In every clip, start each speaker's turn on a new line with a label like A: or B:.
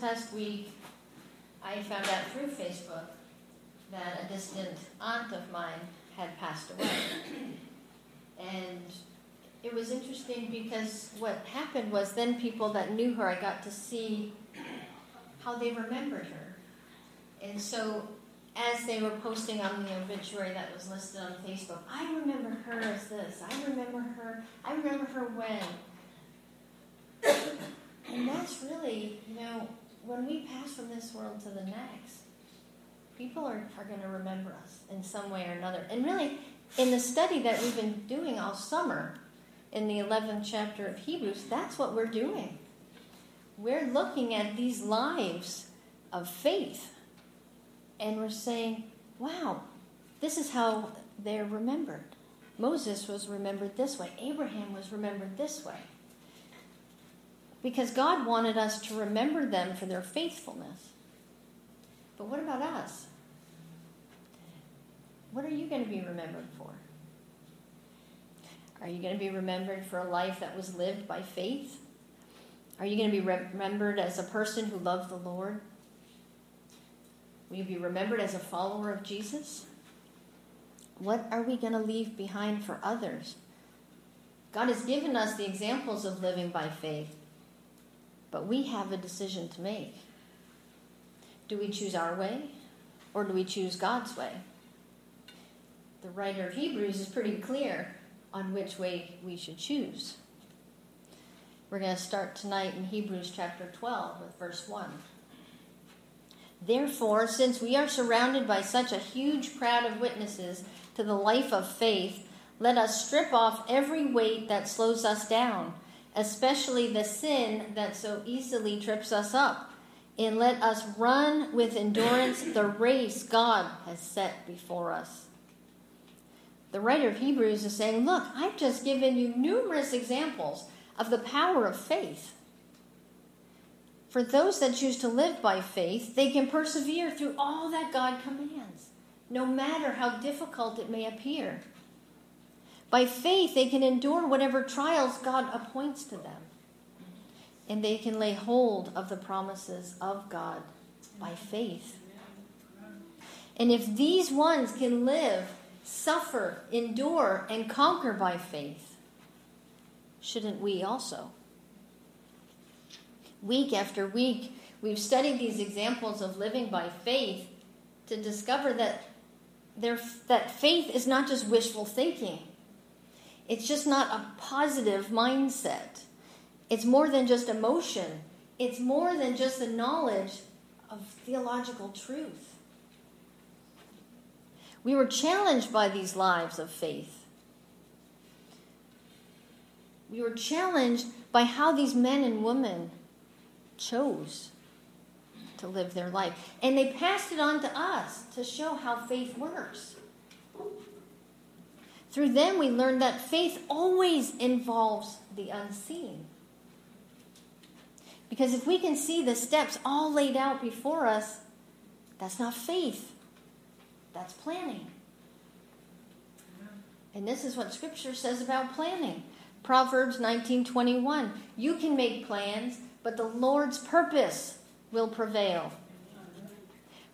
A: past week, I found out through Facebook that a distant aunt of mine had passed away. And it was interesting because what happened was then people that knew her, I got to see how they remembered her. And so as they were posting on the obituary that was listed on Facebook, I remember her as this. I remember her. I remember her when. and that's really, you know, when we pass from this world to the next, people are, are going to remember us in some way or another. And really, in the study that we've been doing all summer, in the 11th chapter of Hebrews, that's what we're doing. We're looking at these lives of faith and we're saying, wow, this is how they're remembered. Moses was remembered this way, Abraham was remembered this way. Because God wanted us to remember them for their faithfulness. But what about us? What are you going to be remembered for? Are you going to be remembered for a life that was lived by faith? Are you going to be remembered as a person who loved the Lord? Will you be remembered as a follower of Jesus? What are we going to leave behind for others? God has given us the examples of living by faith, but we have a decision to make. Do we choose our way or do we choose God's way? The writer of Hebrews is pretty clear on which way we should choose. We're going to start tonight in Hebrews chapter 12 with verse 1. Therefore, since we are surrounded by such a huge crowd of witnesses to the life of faith, let us strip off every weight that slows us down, especially the sin that so easily trips us up, and let us run with endurance the race God has set before us. The writer of Hebrews is saying, Look, I've just given you numerous examples of the power of faith. For those that choose to live by faith, they can persevere through all that God commands, no matter how difficult it may appear. By faith, they can endure whatever trials God appoints to them. And they can lay hold of the promises of God by faith. And if these ones can live, suffer, endure, and conquer by faith, shouldn't we also? week after week, we've studied these examples of living by faith to discover that that faith is not just wishful thinking. It's just not a positive mindset. It's more than just emotion. It's more than just the knowledge of theological truth. We were challenged by these lives of faith. We were challenged by how these men and women chose to live their life. And they passed it on to us to show how faith works. Through them, we learn that faith always involves the unseen. Because if we can see the steps all laid out before us, that's not faith, that's planning. And this is what Scripture says about planning. Proverbs 19:21. You can make plans, but the Lord's purpose will prevail.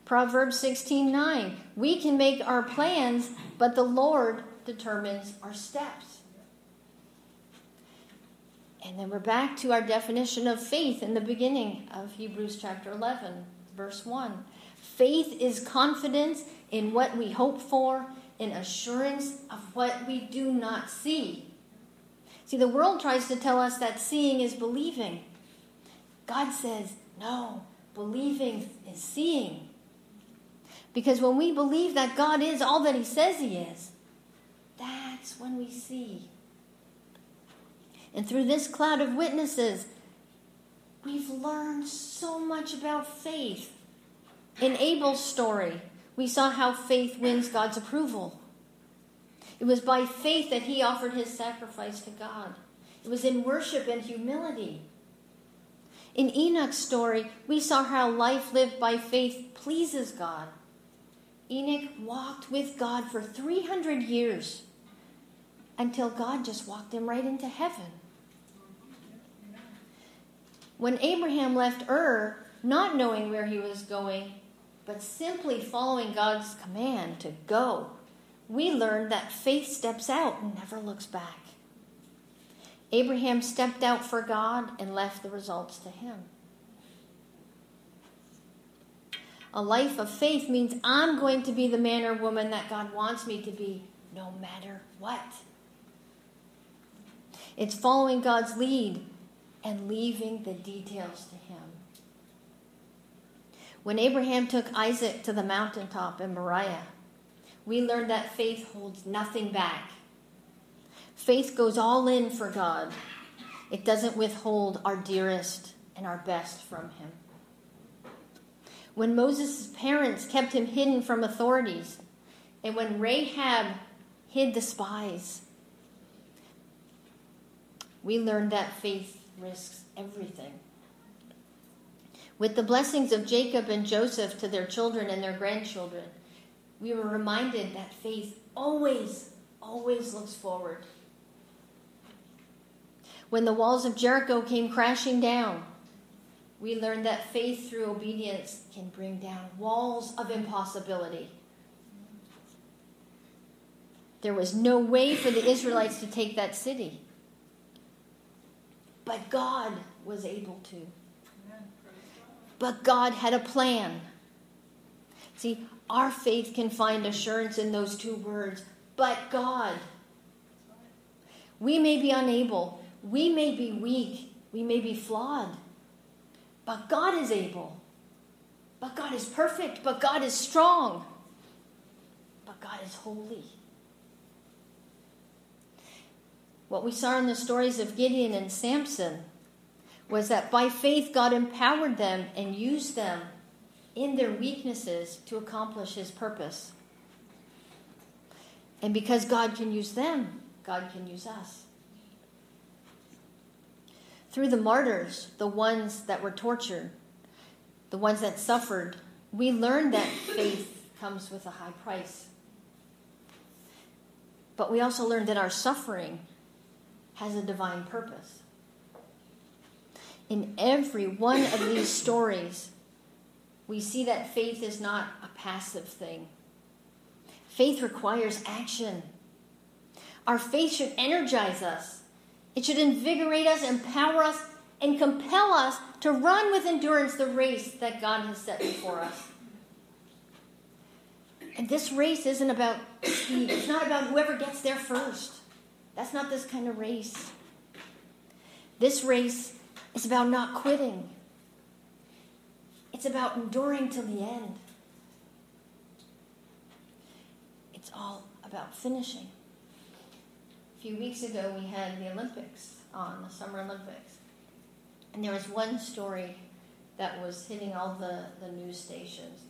A: Proverbs 16:9 We can make our plans, but the Lord determines our steps. And then we're back to our definition of faith in the beginning of Hebrews chapter 11, verse 1. Faith is confidence in what we hope for and assurance of what we do not see. See, the world tries to tell us that seeing is believing. God says, no, believing is seeing. Because when we believe that God is all that He says He is, that's when we see. And through this cloud of witnesses, we've learned so much about faith. In Abel's story, we saw how faith wins God's approval. It was by faith that he offered his sacrifice to God. It was in worship and humility. In Enoch's story, we saw how life lived by faith pleases God. Enoch walked with God for 300 years until God just walked him right into heaven. When Abraham left Ur, not knowing where he was going, but simply following God's command to go, we learn that faith steps out and never looks back. Abraham stepped out for God and left the results to him. A life of faith means I'm going to be the man or woman that God wants me to be, no matter what. It's following God's lead and leaving the details to Him. When Abraham took Isaac to the mountaintop in Moriah, we learned that faith holds nothing back. Faith goes all in for God. It doesn't withhold our dearest and our best from Him. When Moses' parents kept him hidden from authorities, and when Rahab hid the spies, we learned that faith risks everything. With the blessings of Jacob and Joseph to their children and their grandchildren, we were reminded that faith always, always looks forward. When the walls of Jericho came crashing down, we learn that faith through obedience can bring down walls of impossibility. There was no way for the Israelites to take that city. But God was able to. But God had a plan. See, our faith can find assurance in those two words, but God. We may be unable, we may be weak, we may be flawed, but God is able. But God is perfect, but God is strong, but God is holy. What we saw in the stories of Gideon and Samson was that by faith, God empowered them and used them in their weaknesses to accomplish his purpose. And because God can use them, God can use us. Through the martyrs, the ones that were tortured, the ones that suffered, we learned that faith comes with a high price. But we also learned that our suffering has a divine purpose. In every one of these stories, we see that faith is not a passive thing. Faith requires action. Our faith should energize us, it should invigorate us, empower us, and compel us to run with endurance the race that God has set before us. And this race isn't about speed, it's not about whoever gets there first. That's not this kind of race. This race is about not quitting, it's about enduring till the end. It's all about finishing. A few weeks ago, we had the Olympics on, the Summer Olympics. And there was one story that was hitting all the, the news stations.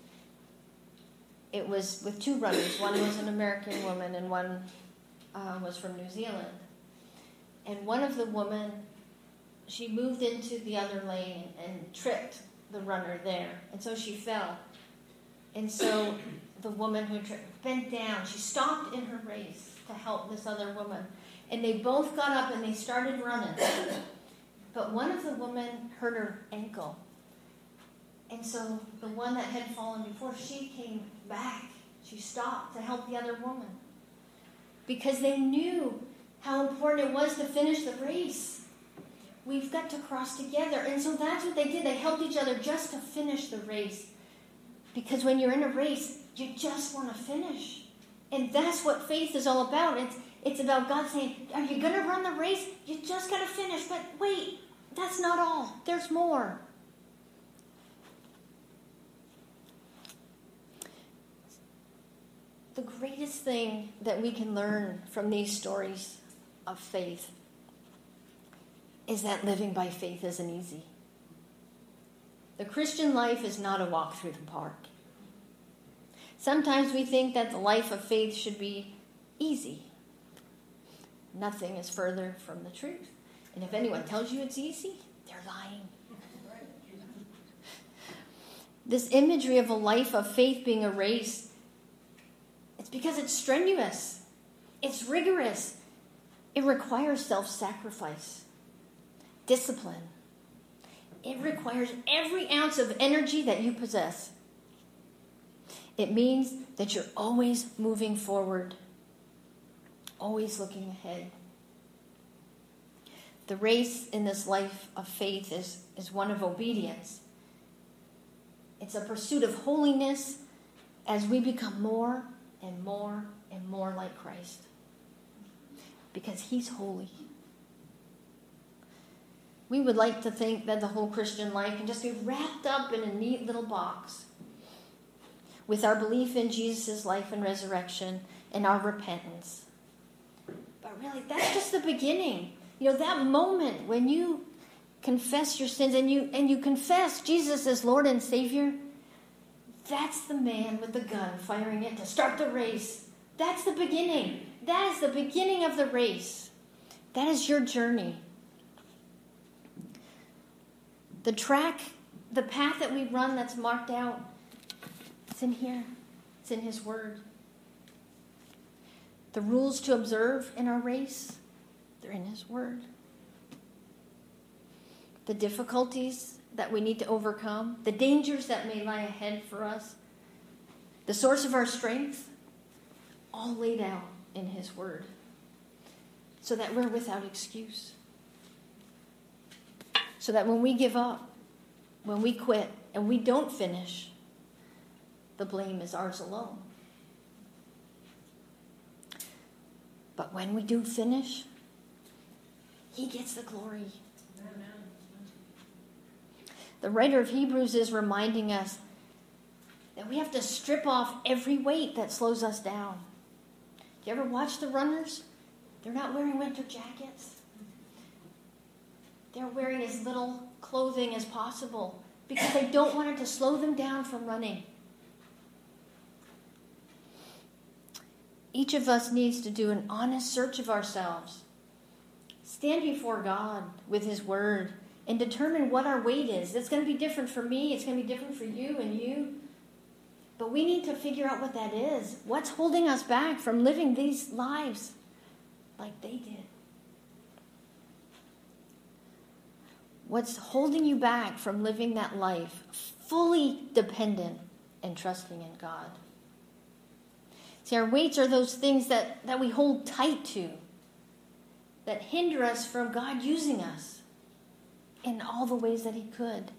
A: It was with two runners. One was an American woman, and one uh, was from New Zealand. And one of the women, she moved into the other lane and tripped the runner there. And so she fell. And so the woman who tripped bent down. She stopped in her race to help this other woman. And they both got up and they started running. But one of the women hurt her ankle. And so the one that had fallen before, she came back. She stopped to help the other woman because they knew how important it was to finish the race. We've got to cross together. And so that's what they did. They helped each other just to finish the race. Because when you're in a race, you just want to finish. And that's what faith is all about. It's, it's about God saying, Are you going to run the race? You just got to finish. But wait, that's not all. There's more. the greatest thing that we can learn from these stories of faith is that living by faith isn't easy. The Christian life is not a walk through the park. Sometimes we think that the life of faith should be easy. Nothing is further from the truth. And if anyone tells you it's easy, they're lying. This imagery of a life of faith being a race, it's because it's strenuous, it's rigorous, it requires self sacrifice, discipline. It requires every ounce of energy that you possess. It means that you're always moving forward, always looking ahead. The race in this life of faith is, is one of obedience. It's a pursuit of holiness as we become more and more and more like Christ. Because He's holy. We would like to think that the whole Christian life can just be wrapped up in a neat little box with our belief in Jesus' life and resurrection and our repentance. Really, that's just the beginning. You know, that moment when you confess your sins and you and you confess Jesus as Lord and Savior, that's the man with the gun firing it to start the race. That's the beginning. That is the beginning of the race. That is your journey. The track, the path that we run that's marked out, it's in here. It's in His Word. The rules to observe in our race, they're in His Word. The difficulties that we need to overcome, the dangers that may lie ahead for us, the source of our strength, all laid out in His Word so that we're without excuse. So that when we give up, when we quit, and we don't finish, the blame is ours alone. But when we do finish, He gets the glory. The writer of Hebrews is reminding us that we have to strip off every weight that slows us down. Do you ever watch the runners? They're not wearing winter jackets. They're wearing as little clothing as possible because they don't want it to slow them down from running. Each of us needs to do an honest search of ourselves. Stand before God with His Word and determine what our weight is. It's going to be different for me, it's going to be different for you and you. But we need to figure out what that is. What's holding us back from living these lives like they did? What's holding you back from living that life fully dependent and trusting in God? See, our weights are those things that, that we hold tight to, that hinder us from God using us in all the ways that He could.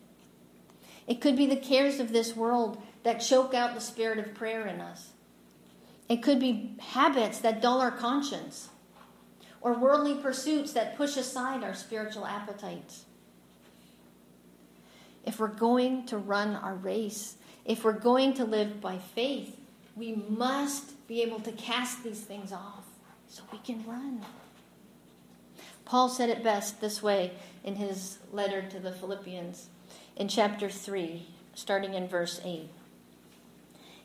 A: It could be the cares of this world that choke out the spirit of prayer in us. It could be habits that dull our conscience, or worldly pursuits that push aside our spiritual appetites. If we're going to run our race, if we're going to live by faith, we must be able to cast these things off so we can run. Paul said it best this way in his letter to the Philippians in chapter 3, starting in verse 8.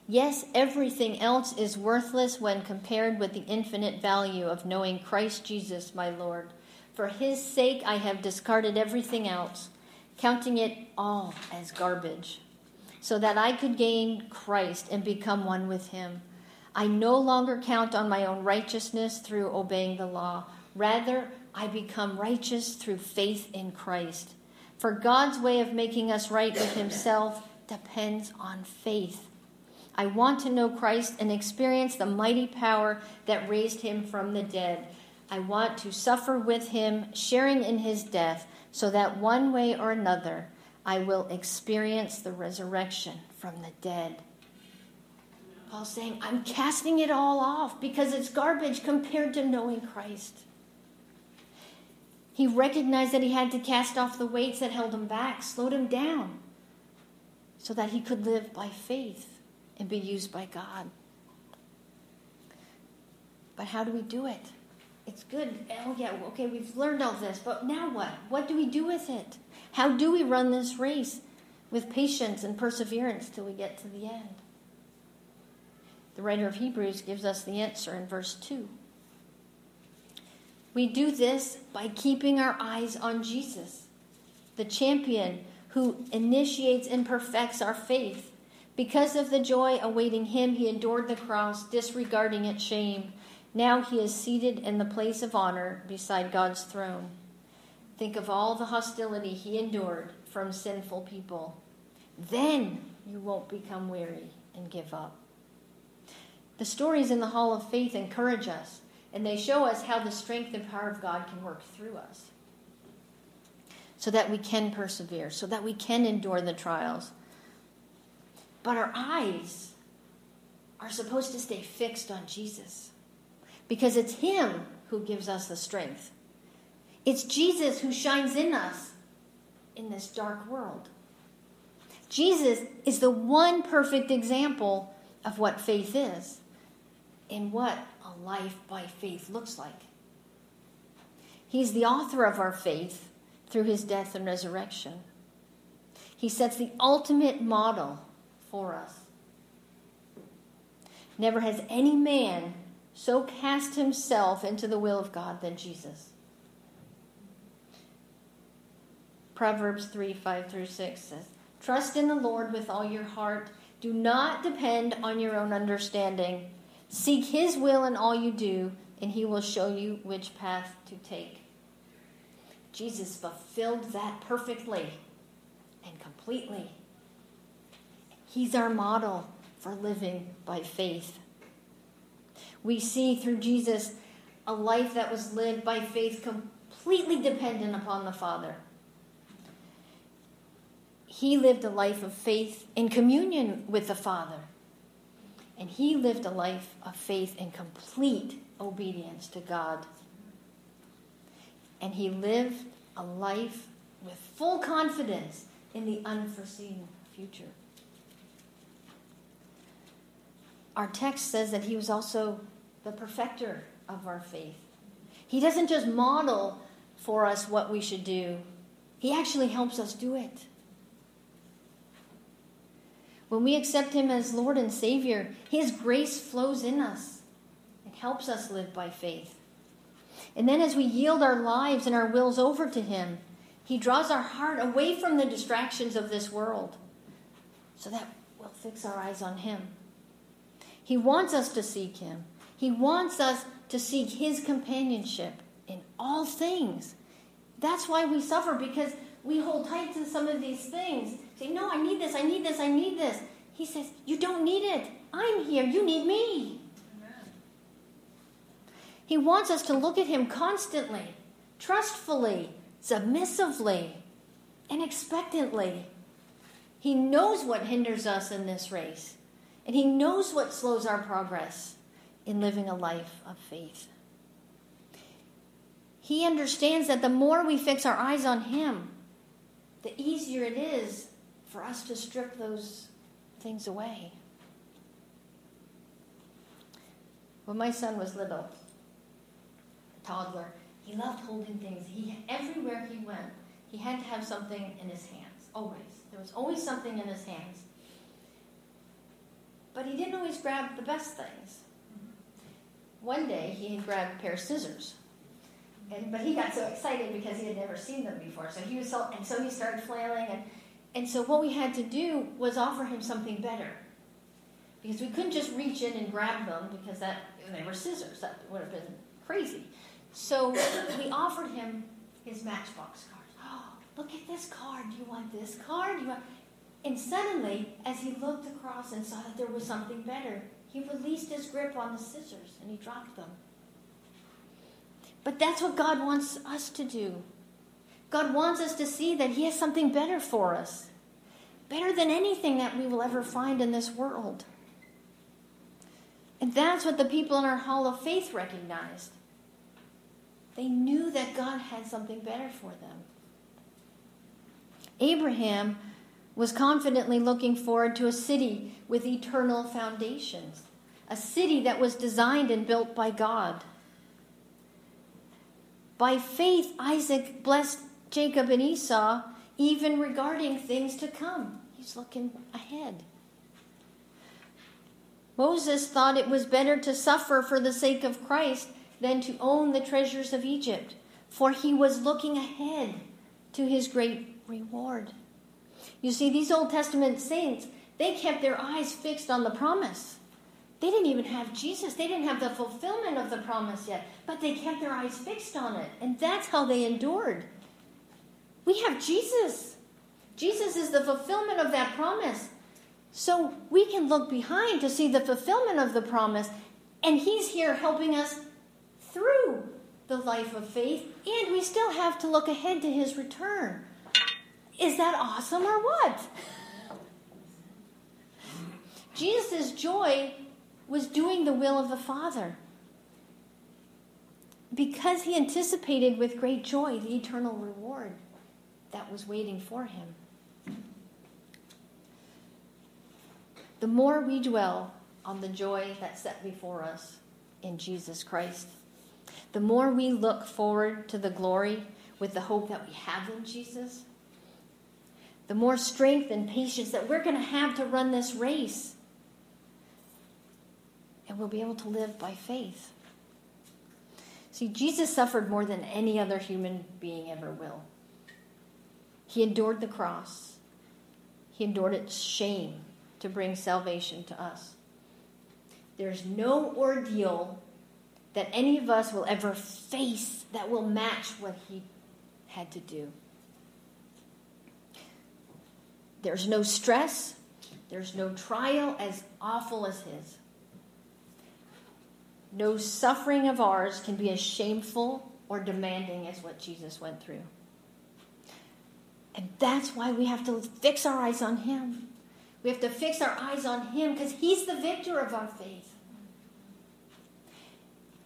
A: Yes, everything else is worthless when compared with the infinite value of knowing Christ Jesus, my Lord. For his sake, I have discarded everything else, counting it all as garbage, so that I could gain Christ and become one with him. I no longer count on my own righteousness through obeying the law. Rather, I become righteous through faith in Christ. For God's way of making us right with Himself depends on faith. I want to know Christ and experience the mighty power that raised Him from the dead. I want to suffer with Him, sharing in His death, so that one way or another I will experience the resurrection from the dead. Paul's saying, I'm casting it all off because it's garbage compared to knowing Christ. He recognized that he had to cast off the weights that held him back, slowed him down, so that he could live by faith and be used by God. But how do we do it? It's good. Oh, yeah, okay, we've learned all this, but now what? What do we do with it? How do we run this race with patience and perseverance till we get to the end? The writer of Hebrews gives us the answer in verse 2. We do this by keeping our eyes on Jesus, the champion who initiates and perfects our faith. Because of the joy awaiting him, he endured the cross, disregarding its shame. Now he is seated in the place of honor beside God's throne. Think of all the hostility he endured from sinful people. Then you won't become weary and give up. The stories in the Hall of Faith encourage us, and they show us how the strength and power of God can work through us so that we can persevere, so that we can endure the trials. But our eyes are supposed to stay fixed on Jesus because it's Him who gives us the strength. It's Jesus who shines in us in this dark world. Jesus is the one perfect example of what faith is and what a life by faith looks like. He's the author of our faith through his death and resurrection. He sets the ultimate model for us. Never has any man so cast himself into the will of God than Jesus. Proverbs 3 5 through 6 says, Trust in the Lord with all your heart. Do not depend on your own understanding. Seek his will in all you do, and he will show you which path to take. Jesus fulfilled that perfectly and completely. He's our model for living by faith. We see through Jesus a life that was lived by faith completely dependent upon the Father. He lived a life of faith in communion with the Father. And he lived a life of faith in complete obedience to God. And he lived a life with full confidence in the unforeseen future. Our text says that he was also the perfecter of our faith. He doesn't just model for us what we should do, he actually helps us do it. When we accept him as Lord and Savior, his grace flows in us and helps us live by faith. And then as we yield our lives and our wills over to him, he draws our heart away from the distractions of this world so that we'll fix our eyes on him. He wants us to seek him. He wants us to seek his companionship in all things. That's why we suffer because we hold tight to some of these things. Say, No, I need this, I need this, I need this. He says, You don't need it. I'm here. You need me. He wants us to look at him constantly, trustfully, submissively, and expectantly. He knows what hinders us in this race, and he knows what slows our progress in living a life of faith. He understands that the more we fix our eyes on Him, the easier it is for us to strip those things away. When my son was little, a toddler, he loved holding things. He everywhere he went, he had to have something in his hands. Always. There was always something in his hands. But he didn't always grab the best things one day he had grabbed a pair of scissors. And, but he got so excited because he had never seen them before. So he was so, and so he started flailing. And, and so what we had to do was offer him something better. Because we couldn't just reach in and grab them because that they were scissors. That would have been crazy. So we offered him his matchbox cards. Oh, look at this card. Do you want this card? Do you want... And suddenly, as he looked across and saw that there was something better, he released his grip on the scissors and he dropped them. But that's what God wants us to do. God wants us to see that He has something better for us, better than anything that we will ever find in this world. And that's what the people in our Hall of Faith recognized. They knew that God had something better for them. Abraham was confidently looking forward to a city with eternal foundations, a city that was designed and built by God. By faith, Isaac blessed Jacob and Esau, even regarding things to come. He's looking ahead. Moses thought it was better to suffer for the sake of Christ than to own the treasures of Egypt, for he was looking ahead to his great reward. You see, these Old Testament saints, They kept their eyes fixed on the promise. They didn't even have Jesus. They didn't have the fulfillment of the promise yet, but they kept their eyes fixed on it. And that's how they endured. We have Jesus. Jesus is the fulfillment of that promise. So we can look behind to see the fulfillment of the promise, and He's here helping us through the life of faith, and we still have to look ahead to His return. Is that awesome or what? Jesus' joy was doing the will of the Father. Because he anticipated with great joy the eternal reward that was waiting for him. The more we dwell on the joy that's set before us in Jesus Christ, the more we look forward to the glory with the hope that we have in Jesus, the more strength and patience that we're going to have to run this race. And we'll be able to live by faith. See, Jesus suffered more than any other human being ever will. He endured the cross, he endured its shame to bring salvation to us. There's no ordeal that any of us will ever face that will match what he had to do. There's no stress, there's no trial as awful as his. No suffering of ours can be as shameful or demanding as what Jesus went through. And that's why we have to fix our eyes on him. We have to fix our eyes on him because he's the victor of our faith.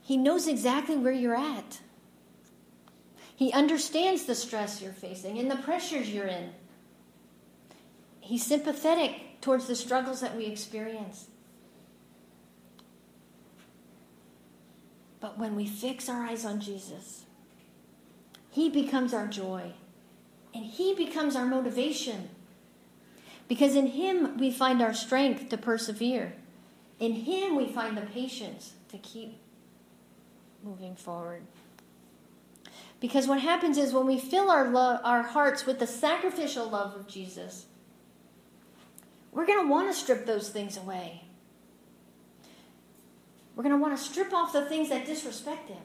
A: He knows exactly where you're at. He understands the stress you're facing and the pressures you're in. He's sympathetic towards the struggles that we experience. But when we fix our eyes on Jesus, He becomes our joy and He becomes our motivation. Because in Him we find our strength to persevere. In Him we find the patience to keep moving forward. Because what happens is when we fill our, lo- our hearts with the sacrificial love of Jesus, we're going to want to strip those things away. We're going to want to strip off the things that disrespect Him.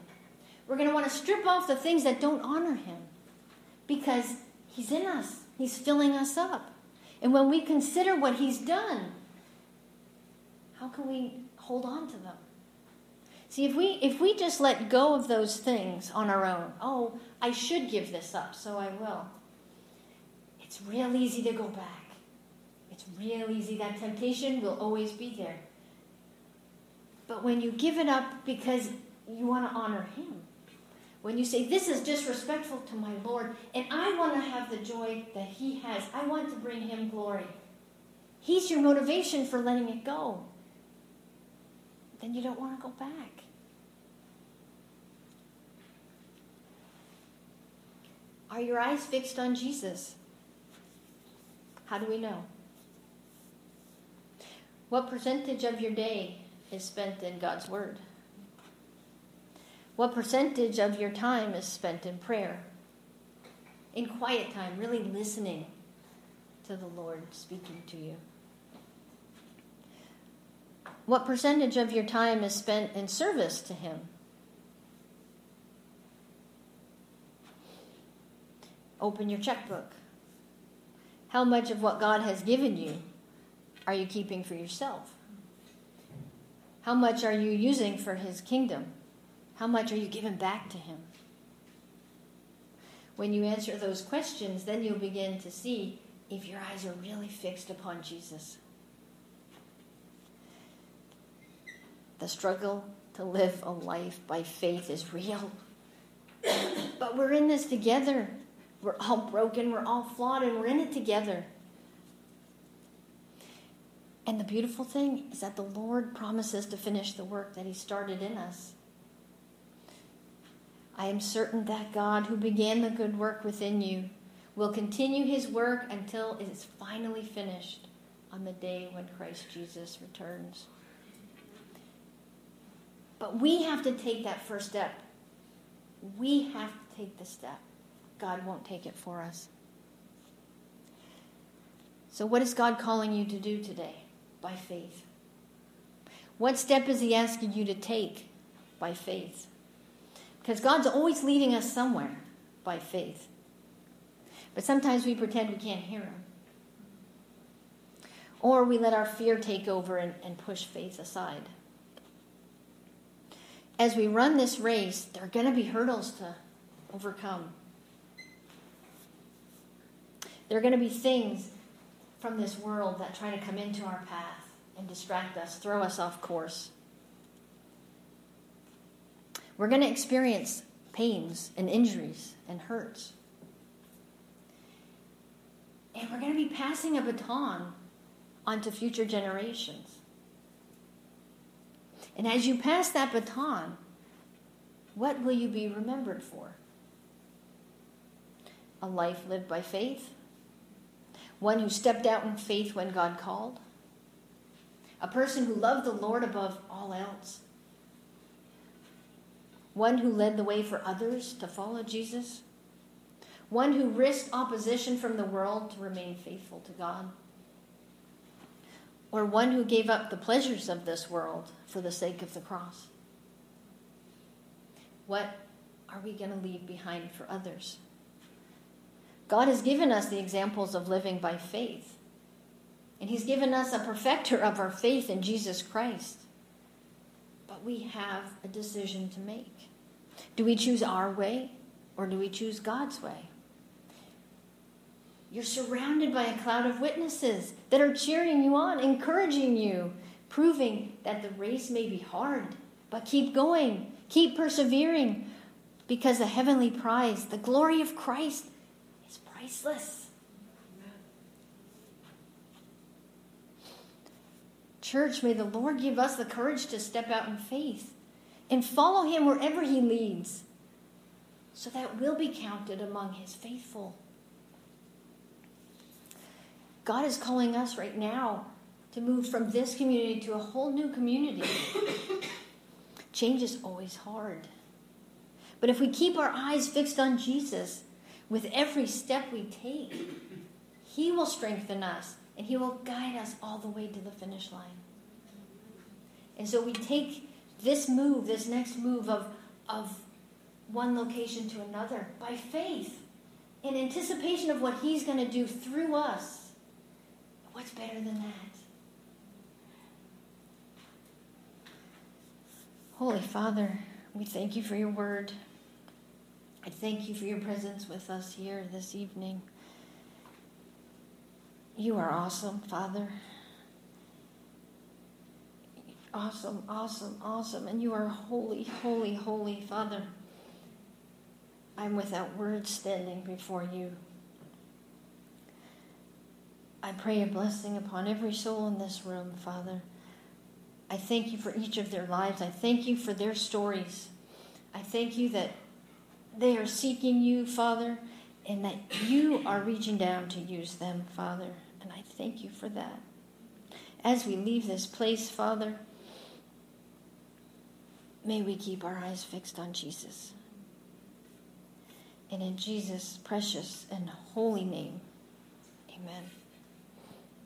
A: We're going to want to strip off the things that don't honor Him because He's in us, He's filling us up. And when we consider what He's done, how can we hold on to them? See, if we if we just let go of those things on our own, oh, I should give this up, so I will. It's real easy to go back. It's real easy. That temptation will always be there. But when you give it up because you want to honor Him, when you say, This is disrespectful to my Lord, and I want to have the joy that He has, I want to bring Him glory, He's your motivation for letting it go, then you don't want to go back. Are your eyes fixed on Jesus? How do we know? What percentage of your day is spent in God's Word? What percentage of your time is spent in prayer? In quiet time, really listening to the Lord speaking to you? What percentage of your time is spent in service to Him? Open your checkbook. How much of what God has given you are you keeping for yourself? How much are you using for His kingdom? How much are you giving back to Him? When you answer those questions, then you'll begin to see if your eyes are really fixed upon Jesus. The struggle to live a life by faith is real. but we're in this together. We're all broken, we're all flawed, and we're in it together. And the beautiful thing is that the Lord promises to finish the work that He started in us. I am certain that God, who began the good work within you, will continue His work until it is finally finished on the day when Christ Jesus returns. But we have to take that first step. We have to take the step. God won't take it for us. So, what is God calling you to do today? By faith. What step is He asking you to take? By faith. Because God's always leading us somewhere by faith. But sometimes we pretend we can't hear Him. Or we let our fear take over and, and push faith aside. As we run this race, there are going to be hurdles to overcome. There are going to be things from this world that try to come into our path and distract us, throw us off course. We're going to experience pains and injuries and hurts. And we're going to be passing a baton onto future generations. And as you pass that baton, what will you be remembered for? A life lived by faith? One who stepped out in faith when God called? A person who loved the Lord above all else? One who led the way for others to follow Jesus? One who risked opposition from the world to remain faithful to God? Or one who gave up the pleasures of this world for the sake of the cross? What are we going to leave behind for others? God has given us the examples of living by faith. And He's given us a perfecter of our faith in Jesus Christ. We have a decision to make. Do we choose our way or do we choose God's way? You're surrounded by a cloud of witnesses that are cheering you on, encouraging you, proving that the race may be hard, but keep going, keep persevering, because the heavenly prize, the glory of Christ, is priceless. Church, may the Lord give us the courage to step out in faith and follow Him wherever He leads so that we'll be counted among His faithful. God is calling us right now to move from this community to a whole new community. Change is always hard. But if we keep our eyes fixed on Jesus, with every step we take, He will strengthen us and He will guide us all the way to the finish line. And so we take this move, this next move of, of one location to another by faith in anticipation of what He's going to do through us. What's better than that? Holy Father, we thank you for your word. I thank you for your presence with us here this evening. You are awesome, Father. Awesome, awesome, awesome. And you are holy, holy, holy, Father. I'm without words standing before you. I pray a blessing upon every soul in this room, Father. I thank you for each of their lives. I thank you for their stories. I thank you that they are seeking you, Father, and that you are reaching down to use them, Father. And I thank you for that. As we leave this place, Father, may we keep our eyes fixed on Jesus. And in Jesus' precious and holy name, amen.